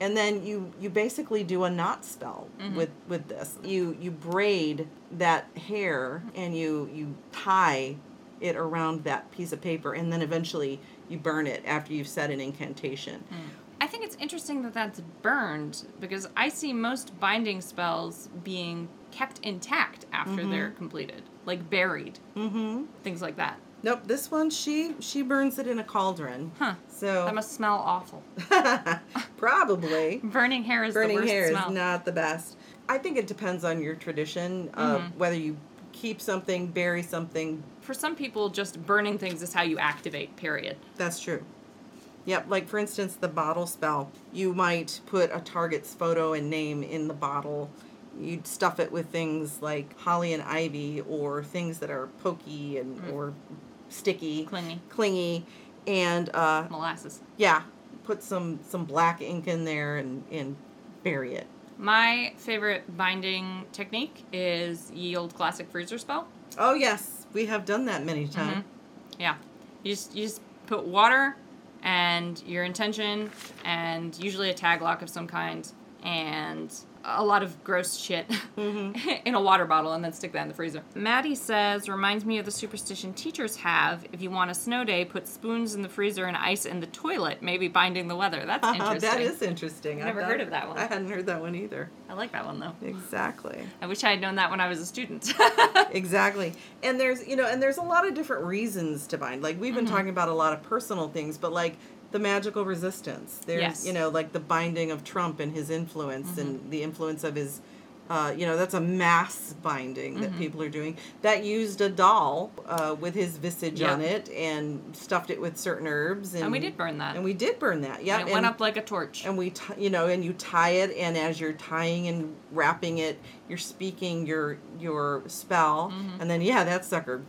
and then you you basically do a knot spell Mm-hmm. with with this you you braid that hair and you you tie it around that piece of paper and then eventually you burn it after you've said an incantation I think it's interesting that that's burned because I see most binding spells being kept intact after they're completed, like buried, mm-hmm things like that. Nope this one she she burns it in a cauldron Huh. so That must smell awful. probably Burning hair is the burning worst hair smell. is not the best i think it depends on your tradition Mm-hmm. whether you keep something bury something For some people, just burning things is how you activate. Period. That's true. Yep, like for instance, the bottle spell. You might put a target's photo and name in the bottle. You'd stuff it with things like holly and ivy or things that are pokey and or sticky, Clingy. clingy, and uh, Molasses. yeah, put some some black ink in there and and bury it. My favorite binding technique is Ye Old Classic Freezer Spell. Oh yes, we have done that many Mm-hmm. times. Yeah. You just, you just put water and your intention and usually a tag lock of some kind and a lot of gross shit in a water bottle and then stick that in the freezer. Maddie says, reminds me of the superstition teachers have. If you want a snow day, put spoons in the freezer and ice in the toilet, maybe binding the weather. That's interesting. that is interesting. I've never thought- heard of that one. I hadn't heard that one either. I like that one though. Exactly. I wish I had known that when I was a student. exactly and there's you know and there's a lot of different reasons to bind like we've been Mm-hmm. talking about a lot of personal things but like the magical resistance there's Yes. you know like the binding of trump and his influence Mm-hmm. and the influence of his uh, you know that's a mass binding that Mm-hmm. people are doing that used a doll uh, with his visage on it and stuffed it with certain herbs and, and we did burn that. and we did burn that yeah And it went up like a torch. and we t- you know and you tie it and as you're tying and wrapping it you're speaking your your spell and then yeah that sucker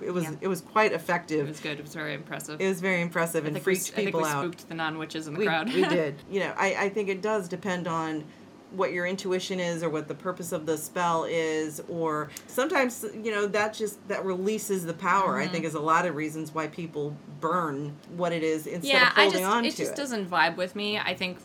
it was Mm-hmm. Yeah. it was quite effective It was good. It was very impressive. it was very impressive I and think we, freaked I think people we out spooked the non-witches in the we, crowd. we did you know I, I think it does depend on what your intuition is or what the purpose of the spell is or sometimes you know that just that releases the power Mm-hmm. i think is a lot of reasons why people burn what it is instead yeah, of I holding just on it to just it just doesn't vibe with me. I think,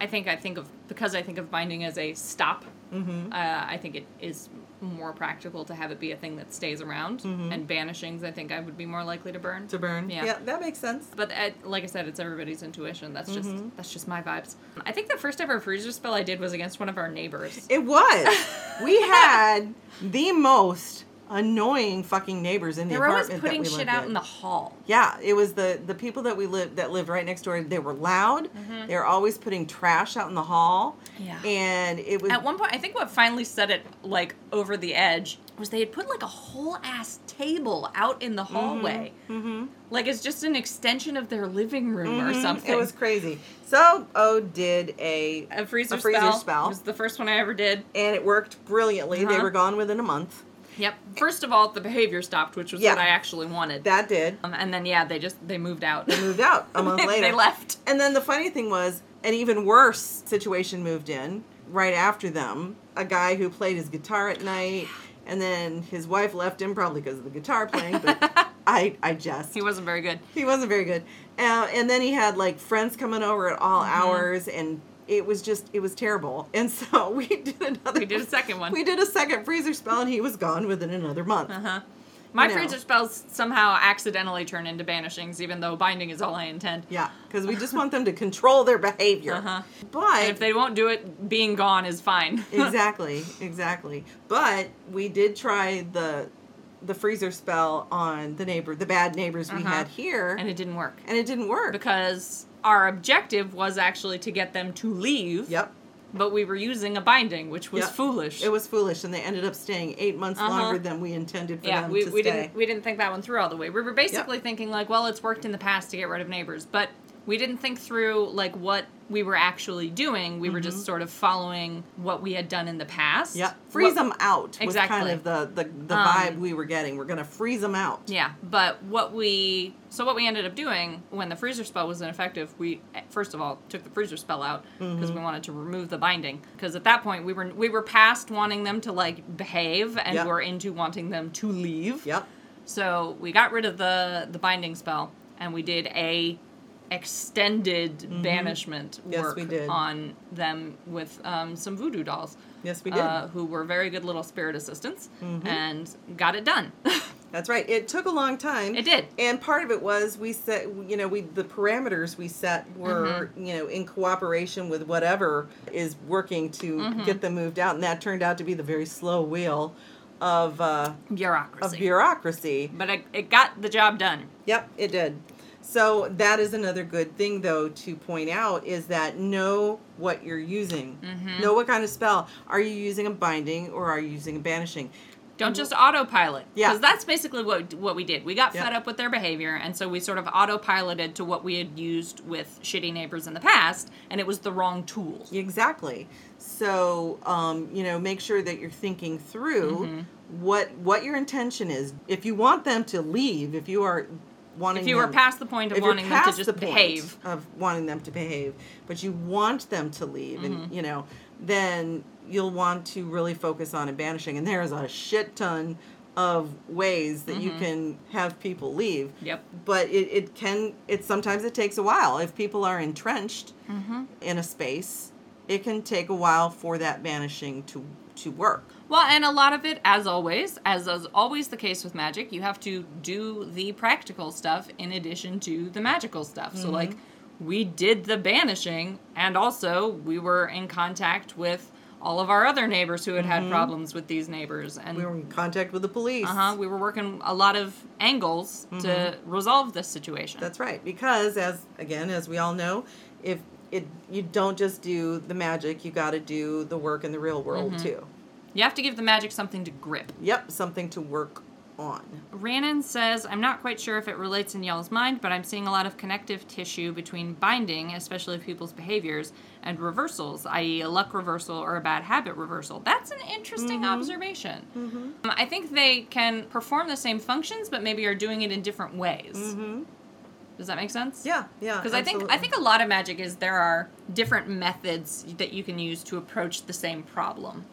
I think I think of because I think of binding as a stop. mm-hmm. Uh, I think it is more practical to have it be a thing that stays around. And banishings, I think I would be more likely to burn. Mm-hmm. to burn Yeah. yeah that makes sense But uh, like I said, it's everybody's intuition. That's just Mm-hmm. that's just my vibes. I think the first ever freezer spell I did was against one of our neighbors. It was. we had the most annoying fucking neighbors in the apartment. They were always putting that we shit out in. in the hall. Yeah, it was the the people that we lived that lived right next door. They were loud. They were always putting trash out in the hall. Mm-hmm. Yeah. and it was At one point, I think what finally set it like over the edge was they had put like a whole ass table out in the hallway, Mm-hmm. like it's just an extension of their living room or something. Mm-hmm. It was crazy. So O did a a freezer, a freezer spell. spell. It was the first one I ever did. and it worked brilliantly. They Uh-huh. were gone within a month. Yep. First of all, the behavior stopped, which was Yeah. what I actually wanted. That did. um, and then yeah, they just they moved out. They moved out a month later. they left. And then the funny thing was, an even worse situation moved in right after them. A guy who played his guitar at night, and then his wife left him probably because of the guitar playing. But I, I jest. He wasn't very good. He wasn't very good. Uh, and then he had like friends coming over at all Mm-hmm. hours, and it was just it was terrible. And so we did another. We did a second one. We did a second freezer spell, and he was gone within another month. Uh huh. My you know. freezer spells somehow accidentally turn into banishings, even though binding is all I intend. Yeah, because we just want them to control their behavior. Uh-huh. But And if they won't do it, being gone is fine. exactly, exactly. But we did try the the freezer spell on the neighbor, the bad neighbors we Uh-huh. had here, and it didn't work. and it didn't work. Because our objective was actually to get them to leave. Yep. But we were using a binding, which was Yep. foolish. It was foolish, and they ended up staying eight months Uh-huh. longer than we intended for yeah, them we, to we stay. didn't we didn't think that one through all the way. We were basically thinking like, well, it's worked in the past to get rid of neighbors, but we didn't think through like what we were actually doing. We were just sort of following what we had done in the past. Yeah, freeze What- them out. Exactly. Was kind of the the, the Um, vibe we were getting. We're gonna freeze them out. Yeah, but what we so what we ended up doing when the freezer spell was ineffective, we eh, first of all took the freezer spell out because we wanted to remove the binding. Because at that point we were we were past wanting them to like behave and Yep. we're into wanting them to leave. Yep. So we got rid of the the binding spell and we did a extended banishment Mm-hmm. Yes, work did. on them with um, some voodoo dolls. Yes, we did. Mm-hmm. Uh, who were very good little spirit assistants and got it done. That's right. It took a long time. It did. And part of it was we set, you know, we the parameters we set were, Mm-hmm. you know, in cooperation with whatever is working to Mm-hmm. get them moved out, and that turned out to be the very slow wheel of uh, Bureaucracy. of bureaucracy. but it, it got the job done. Yep, it did. So that is another good thing, though, to point out is that know what you're using. Mm-hmm. Know what kind of spell. Are you using a binding or are you using a banishing? Don't just autopilot. Yeah. Because that's basically what what we did. We got Yeah. fed up with their behavior, and so we sort of autopiloted to what we had used with shitty neighbors in the past, and it was the wrong tool. Exactly. So, um, you know, make sure that you're thinking through Mm-hmm. what what your intention is. If you want them to leave, if you are wanting If you them- past the point of wanting them to just the point behave, of wanting them to behave, but you want them to leave, Mm-hmm. and you know, then you'll want to really focus on a banishing. And there's a shit ton of ways that you can have people leave. Mm-hmm. Yep. But it, it can it sometimes it takes a while. If people are entrenched Mm-hmm. in a space, it can take a while for that banishing to to work. Well, and a lot of it, as always, as is always the case with magic, you have to do the practical stuff in addition to the magical stuff. So, like, we did the banishing, and also we were in contact with all of our other neighbors who had had problems with these neighbors, and We were in contact with the police. uh-huh, we were working a lot of angles to resolve this situation. That's right. Because as again, as we all know, if it you don't just do the magic, you got to do the work in the real world Mm-hmm. too. You have to give the magic something to grip. Yep, something to work on. Rhiannon says, I'm not quite sure if it relates in y'all's mind, but I'm seeing a lot of connective tissue between binding, especially of people's behaviors, and reversals, i.e., a luck reversal or a bad habit reversal. That's an interesting mm-hmm. observation. Mm-hmm. Um, I think they can perform the same functions, but maybe are doing it in different ways. Mm-hmm. Does that make sense? Yeah, yeah. Because I think I think a lot of magic is there are different methods that you can use to approach the same problem.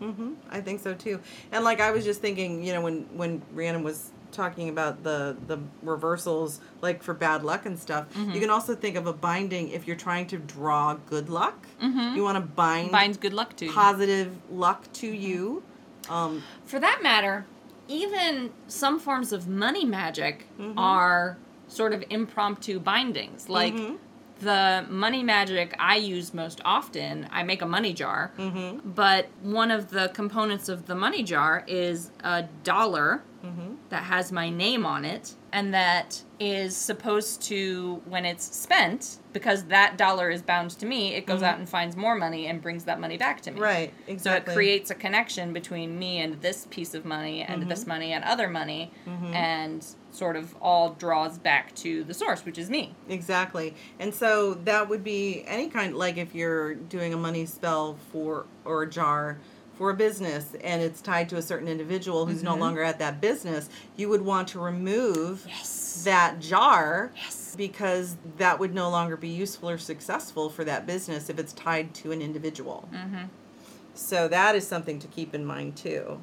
Hmm I think so too. And like I was just thinking, you know, when when Rhiannon was talking about the the reversals, like for bad luck and stuff, Mm-hmm. you can also think of a binding if you're trying to draw good luck. You want to bind Binds good luck to you. positive luck to you. Um, For that matter, even some forms of money magic Mm-hmm. are sort of impromptu bindings. Like Mm-hmm. The money magic I use most often, I make a money jar, Mm-hmm. but one of the components of the money jar is a dollar Mm-hmm. that has my name on it and that is supposed to when it's spent because that dollar is bound to me it goes out and finds more money and brings that money back to me Mm-hmm. Right, so exactly. it creates a connection between me and this piece of money and this Mm-hmm. money and other money and sort of all draws back to the source which is me Exactly. And so that would be any kind like if you're doing a money spell for or a jar for a business and it's tied to a certain individual who's no longer at that business, you would want to remove yes that jar Yes. because that would no longer be useful or successful for that business if it's tied to an individual. Mm-hmm. So that is something to keep in mind too.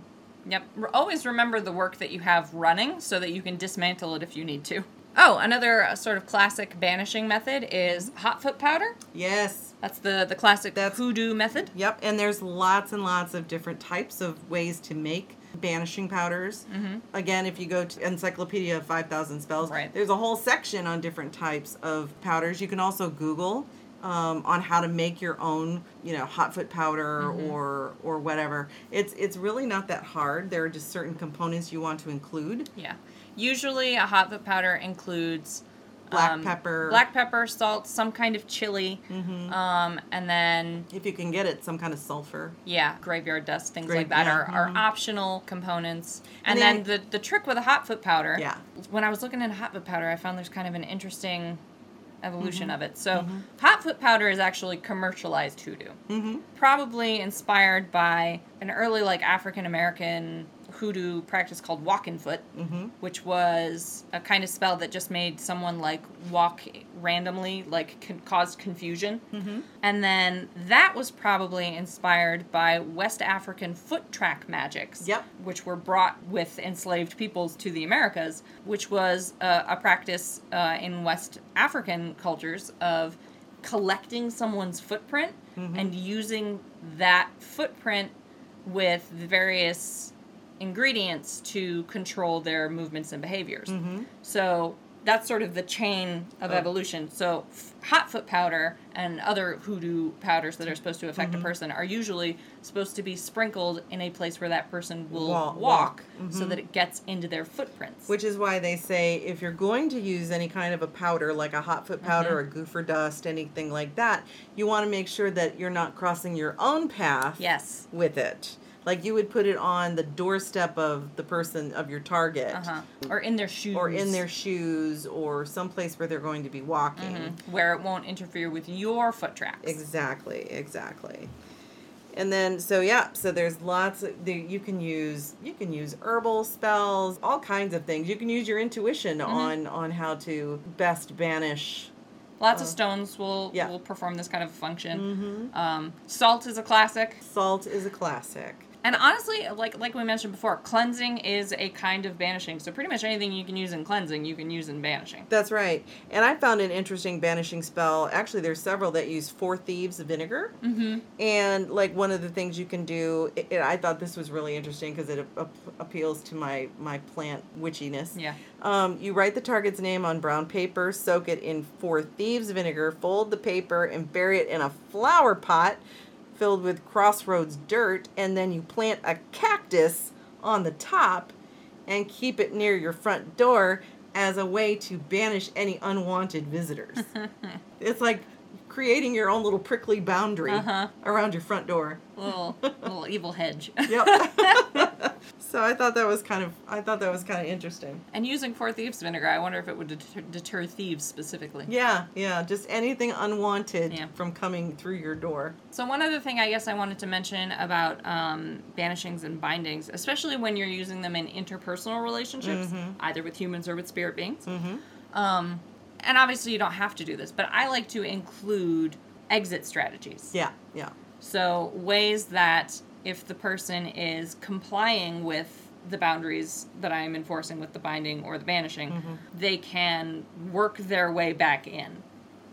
Yep. Always remember the work that you have running so that you can dismantle it if you need to. Oh, another uh, sort of classic banishing method is hot foot powder. Yes. That's the the classic That's- hoodoo method. Yep, and there's lots and lots of different types of ways to make banishing powders. Mm-hmm. Again, if you go to Encyclopedia of 5,000 Spells, Right. there's a whole section on different types of powders. You can also Google um, on how to make your own, you know, hot foot powder Mm-hmm. or or whatever. It's it's really not that hard. There are just certain components you want to include. Yeah. Usually a hot foot powder includes Black um, pepper. black pepper, salt, some kind of chili, Mm-hmm. um, and then If you can get it, some kind of sulfur. yeah, graveyard dust, things Grave- like that yeah, are, are mhm. optional components. And, And then then- the the trick with a hot foot powder. Yeah. When I was looking at hot foot powder, I found there's kind of an interesting evolution Mm-hmm. of it. So hot foot powder is actually commercialized hoodoo. Mm-hmm. Probably inspired by an early like African American hoodoo practice called walking foot, Mm-hmm. which was a kind of spell that just made someone like walk randomly, like con- caused confusion. Mm-hmm. And then that was probably inspired by West African foot track magics, Yep. which were brought with enslaved peoples to the Americas, which was a, a practice uh, in West African cultures of collecting someone's footprint and using that footprint with various ingredients to control their movements and behaviors. So that's sort of the chain of Oh. evolution. So f- hot foot powder and other hoodoo powders that are supposed to affect Mm-hmm. a person are usually supposed to be sprinkled in a place where that person will Wa- walk, walk. so that it gets into their footprints. Which is why they say if you're going to use any kind of a powder, like a hot foot powder Mm-hmm. or goofer dust, anything like that, you want to make sure that you're not crossing your own path yes. with it. Like you would put it on the doorstep of the person of your target, Uh-huh. Or in their shoes. or in their shoes, or someplace where they're going to be walking. Mhm. where it won't interfere with your foot tracks. Exactly, exactly. And then so yeah, so there's lots of the, you can use you can use herbal spells, all kinds of things. You can use your intuition Mm-hmm. on on how to best banish. Lots of stones will yeah. will perform this kind of function. Um, salt is a classic. Salt is a classic. And honestly, like like we mentioned before, cleansing is a kind of banishing. So pretty much anything you can use in cleansing, you can use in banishing. That's right. And I found an interesting banishing spell. Actually, there's several that use four thieves vinegar. Mm-hmm. And like one of the things you can do, it, it- I thought this was really interesting because it ap- appeals to my my plant witchiness. Yeah. Um, you write the target's name on brown paper, soak it in four thieves vinegar, fold the paper, and bury it in a flower pot filled with crossroads dirt, and then you plant a cactus on the top and keep it near your front door as a way to banish any unwanted visitors. it's like creating your own little prickly boundary Uh-huh. around your front door. Little little evil hedge. Yep. so I thought that was kind of I thought that was kind of interesting. and using four thieves vinegar, I wonder if it would deter, deter thieves specifically. Yeah, yeah, just anything unwanted Yeah. from coming through your door. So one other thing I guess I wanted to mention about um, banishings and bindings, especially when you're using them in interpersonal relationships, either with humans or with spirit beings. Mhm. Um, and obviously you don't have to do this, but I like to include exit strategies. Yeah, yeah. So ways that if the person is complying with the boundaries that I'm enforcing with the binding or the banishing, Mm-hmm. they can work their way back in.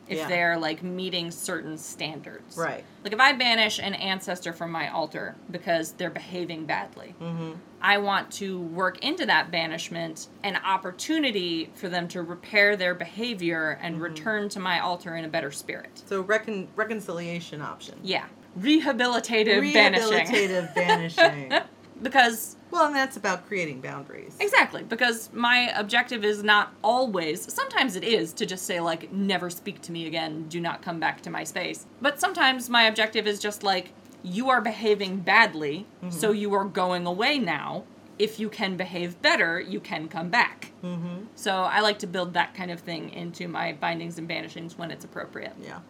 If Yeah. they're like meeting certain standards. Right. Like if I banish an ancestor from my altar because they're behaving badly, Mm-hmm. I want to work into that banishment an opportunity for them to repair their behavior and Mm-hmm. return to my altar in a better spirit. So recon- reconciliation option. Yeah. Rehabilitative, banishing. Rehabilitative banishing. because Well, and that's about creating boundaries. exactly, because my objective is not always, sometimes it is to just say like never speak to me again, do not come back to my space. But sometimes my objective is just like you are behaving badly, so you are going away now. If you can behave better, you can come back. Mm-hmm. So I like to build that kind of thing into my bindings and banishings when it's appropriate. Yeah.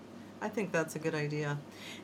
I think that's a good idea.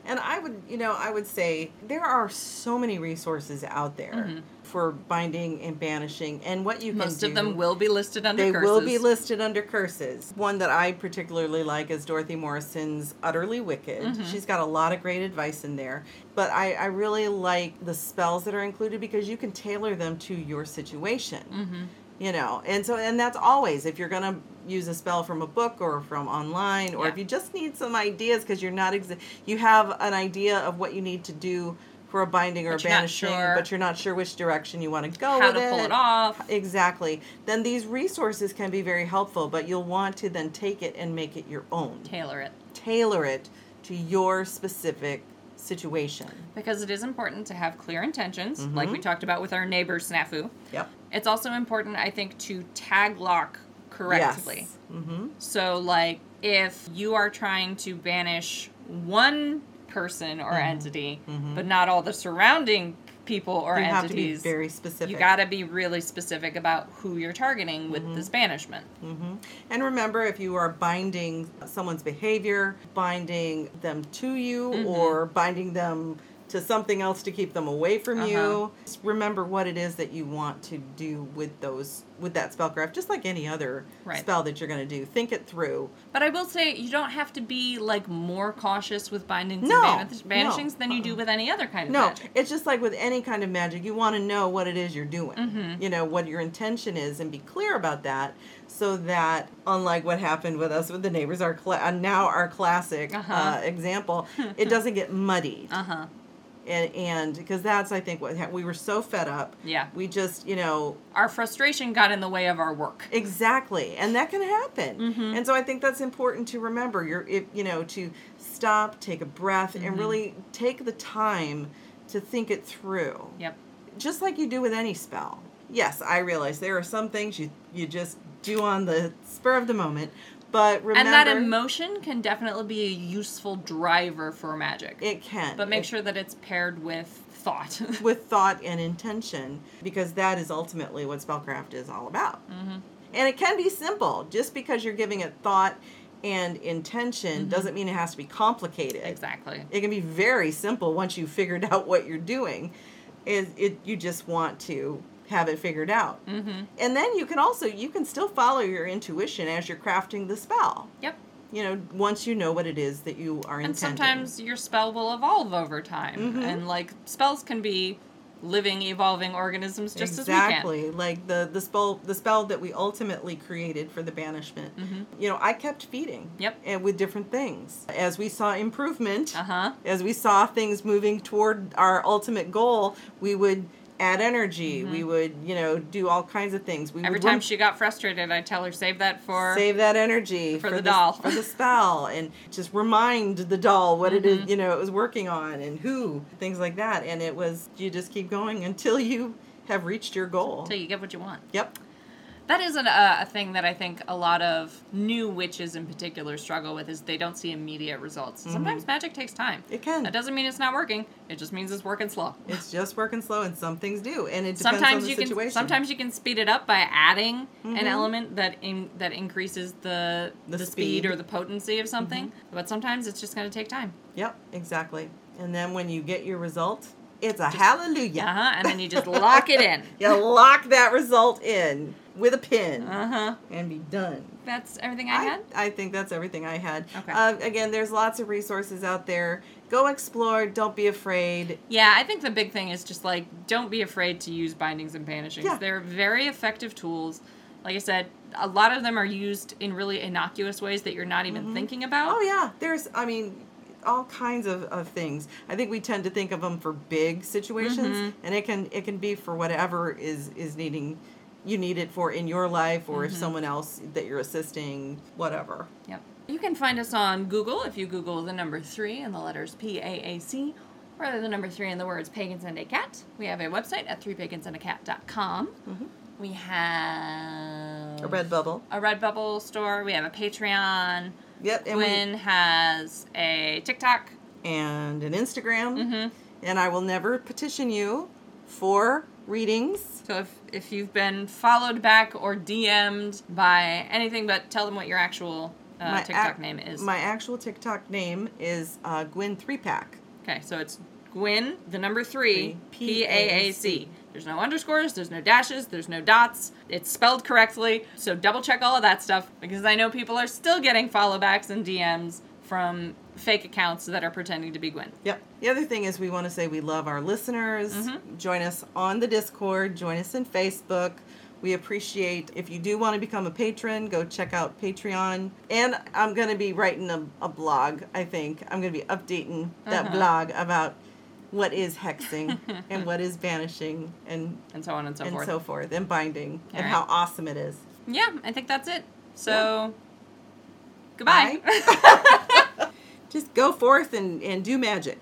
And I would, you know, I would say there are so many resources out there for binding and banishing and what you can Mm-hmm. Most do. of them will be listed under They curses. will be listed under curses. One that I particularly like is Dorothy Morrison's Utterly Wicked. Mm-hmm. She's got a lot of great advice in there. But I, I really like the spells that are included because you can tailor them to your situation. Mm-hmm. You know, and so, and that's always if you're going to use a spell from a book or from online, or Yeah. if you just need some ideas because you're not, exa- you have an idea of what you need to do for a binding or But a banishing, sure but you're not sure which direction you want to go How with to pull it off. Exactly. Then these resources can be very helpful, but you'll want to then take it and make it your own. Tailor it. Tailor it to your specific situation. Because it is important to have clear intentions, Mm-hmm. like we talked about with our neighbor snafu. Yep. It's also important, I think, to tag lock correctly. Yes. Mm-hmm. So, like, if you are trying to banish one person or Mm-hmm. entity, but not all the surrounding people or You have to be entities, very specific. you got to be really specific about who you're targeting with Mm-hmm. this banishment. And remember, if you are binding someone's behavior, binding them to you, Mm-hmm. or binding them to something else to keep them away from Uh-huh. you, just remember what it is that you want to do with those with that spellcraft, just like any other Right. spell that you're going to do. Think it through. But I will say, you don't have to be like more cautious with bindings No, and banish- banishings no, than you do with any other kind of No, magic. it's just like with any kind of magic, you want to know what it is you're doing. Mm-hmm. You know, what your intention is and be clear about that so that, unlike what happened with us with the neighbors, our cla- uh, now our classic Uh-huh. uh, example, it doesn't get muddied. Uh huh. And, and because that's, I think, what ha- we were so fed up. Yeah. We just, you know, Our frustration got in the way of our work. Exactly, and that can happen. Mm-hmm. And so I think that's important to remember. You're, if, you know, to stop, take a breath, Mm-hmm. and really take the time to think it through. Yep. Just like you do with any spell. Yes, I realize there are some things you you just do on the spur of the moment, but remember, and that emotion can definitely be a useful driver for magic. it can. but make It- sure that it's paired with thought. with thought and intention because that is ultimately what spellcraft is all about. Mm-hmm. And it can be simple. Just because you're giving it thought and intention doesn't mean it has to be complicated. exactly. It can be very simple once you've figured out what you're doing. Is it you just want to have it figured out. Mm-hmm. And then you can also you can still follow your intuition as you're crafting the spell. Yep. You know, once you know what it is that you are And intending. sometimes your spell will evolve over time. Mm-hmm. And like spells can be living, evolving organisms just as we can. exactly like the the spell the spell that we ultimately created for the banishment you know i kept feeding Mm-hmm. Yep. and with different things as we saw improvement. Uh huh. as we saw things moving toward our ultimate goal we would add energy we would you know do all kinds of things we Mm-hmm. Every time run- she got frustrated, I'd tell her save that for. save that energy for the doll. for the spell and just remind the doll what it Mm-hmm. is you know it was working on and who things like that and it was you just keep going until you have reached your goal Until you get what you want. yep That is an, uh, a thing that I think a lot of new witches in particular struggle with is they don't see immediate results. Sometimes magic takes time. it can That doesn't mean it's not working. It just means it's working slow. it's just working slow and some things do and it depends sometimes on the you situation can sometimes you can speed it up by adding an Mhm. element that in, that increases the The the, speed. speed. Mm-hmm. or the potency of something. But sometimes it's just going to take time. yep exactly and then when you get your result it's a hallelujah Uh huh. And then you just lock it in. you lock that result in with a pin Uh huh. and be done That's everything I, had. I think that's everything I had. Okay. Uh, again, there's lots of resources out there. Go explore. Don't be afraid. Yeah, I think the big thing is just like don't be afraid to use bindings and banishings. Yeah. They're very effective tools. Like I said, a lot of them are used in really innocuous ways that you're not even thinking about. Oh yeah, there's. I mean, all kinds of, of things. I think we tend to think of them for big situations, Mhm. and it can it can be for whatever is is needing. You need it for in your life, or if someone else that you're assisting, whatever. Yep. You can find us on Google if you Google the number three and the letters P A A C, or the number three and the words pagans and a cat. We have a website at threepagansandacat.com. We have A red bubble. a Redbubble store. We have a Patreon. Yep, and we, has a TikTok. and an Instagram. Mm-hmm. And I will never petition you for readings. So if if you've been followed back or DM'd by anything, but tell them what your actual uh, TikTok ac- name is. My actual TikTok name is uh, Gwen Three Pack. okay, so it's Gwyn, the number three, Three, P A A C. There's no underscores, there's no dashes, there's no dots. It's spelled correctly, so double check all of that stuff because I know people are still getting follow backs and DMs from fake accounts that are pretending to be Gwen. Yep. The other thing is we want to say we love our listeners. Mm-hmm. Join us on the Discord. Join us in Facebook. We appreciate if you do want to become a patron, go check out Patreon. And I'm going to be writing a, a blog, I think. I'm going to be updating that Uh-huh. blog about what is hexing and what is banishing and And so on and so and forth. so forth and binding and All how awesome it is. yeah, I think that's it. So, goodbye. Just go forth and, and do magic.